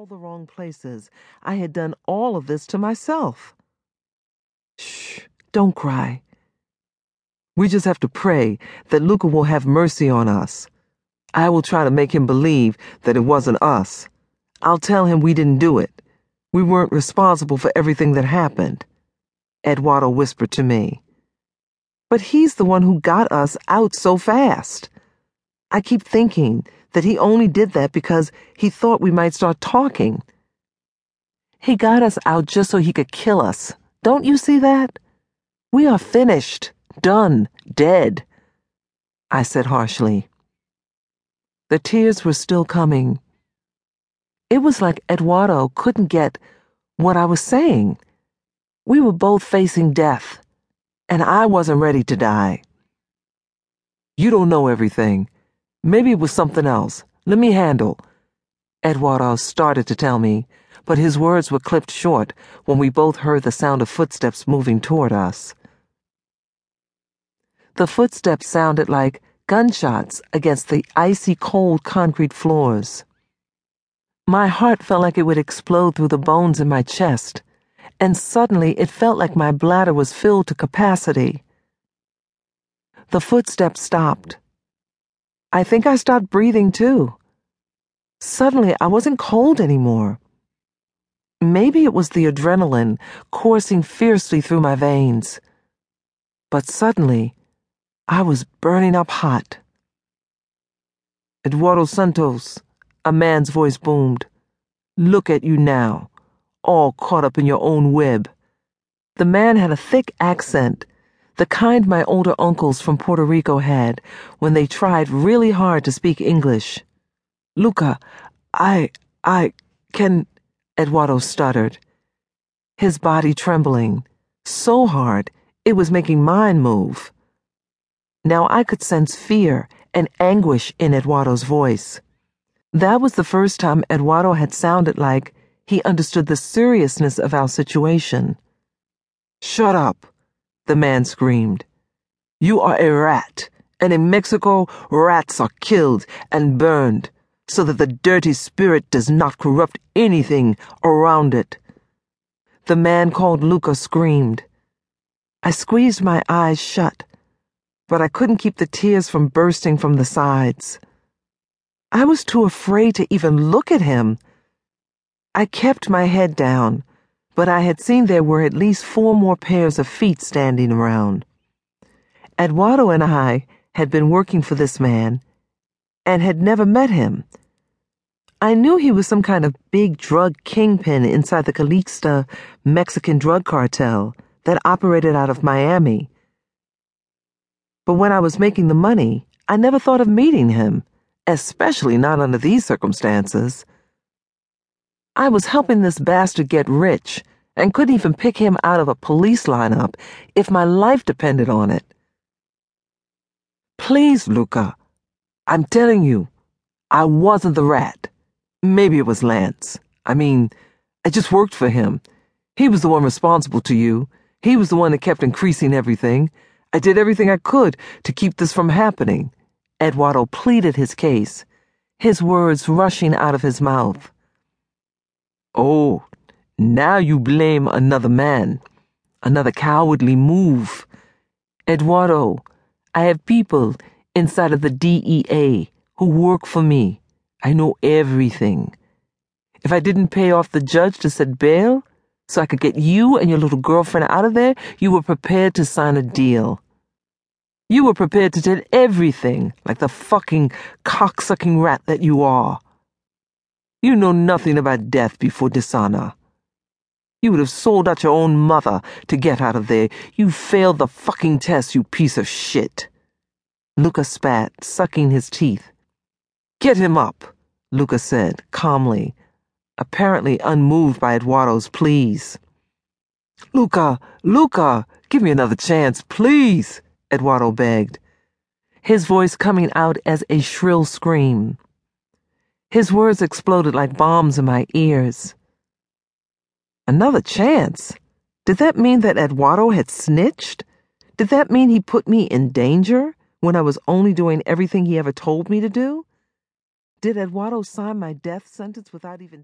all the wrong places. I had done all of this to myself. Shh, don't cry. We just have to pray that Luca will have mercy on us. I will try to make him believe that it wasn't us. I'll tell him we didn't do it. We weren't responsible for everything that happened, Eduardo whispered to me. But he's the one who got us out so fast. I keep thinking that he only did that because he thought we might start talking. He got us out just so he could kill us. Don't you see that? We are finished, done, dead, I said harshly. The tears were still coming. It was like Eduardo couldn't get what I was saying. We were both facing death, and I wasn't ready to die. You don't know everything. Maybe it was something else. Let me handle. Eduardo started to tell me, but his words were clipped short when we both heard the sound of footsteps moving toward us. The footsteps sounded like gunshots against the icy cold concrete floors. My heart felt like it would explode through the bones in my chest, and suddenly it felt like my bladder was filled to capacity. The footsteps stopped. I think I stopped breathing too. Suddenly, I wasn't cold anymore. Maybe it was the adrenaline coursing fiercely through my veins. But suddenly, I was burning up hot. Eduardo Santos, a man's voice boomed. Look at you now, all caught up in your own web. The man had a thick accent the kind my older uncles from Puerto Rico had when they tried really hard to speak English. Luca, I, I can, Eduardo stuttered, his body trembling, so hard it was making mine move. Now I could sense fear and anguish in Eduardo's voice. That was the first time Eduardo had sounded like he understood the seriousness of our situation. Shut up, the man screamed. You are a rat, and in Mexico, rats are killed and burned so that the dirty spirit does not corrupt anything around it. The man called Luca screamed. I squeezed my eyes shut, but I couldn't keep the tears from bursting from the sides. I was too afraid to even look at him. I kept my head down but I had seen there were at least four more pairs of feet standing around. Eduardo and I had been working for this man and had never met him. I knew he was some kind of big drug kingpin inside the Calixta Mexican drug cartel that operated out of Miami. But when I was making the money, I never thought of meeting him, especially not under these circumstances. I was helping this bastard get rich and couldn't even pick him out of a police lineup if my life depended on it. Please, Luca, I'm telling you, I wasn't the rat. Maybe it was Lance. I mean, I just worked for him. He was the one responsible to you. He was the one that kept increasing everything. I did everything I could to keep this from happening. Eduardo pleaded his case, his words rushing out of his mouth. Oh, now you blame another man, another cowardly move. Eduardo, I have people inside of the DEA who work for me. I know everything. If I didn't pay off the judge to set bail so I could get you and your little girlfriend out of there, you were prepared to sign a deal. You were prepared to tell everything like the fucking cocksucking rat that you are. You know nothing about death before dishonor. You would have sold out your own mother to get out of there. You failed the fucking test, you piece of shit. Luca spat, sucking his teeth. Get him up, Luca said, calmly, apparently unmoved by Eduardo's pleas. Luca, Luca, give me another chance, please, Eduardo begged, his voice coming out as a shrill scream. His words exploded like bombs in my ears. Another chance? Did that mean that Eduardo had snitched? Did that mean he put me in danger when I was only doing everything he ever told me to do? Did Eduardo sign my death sentence without even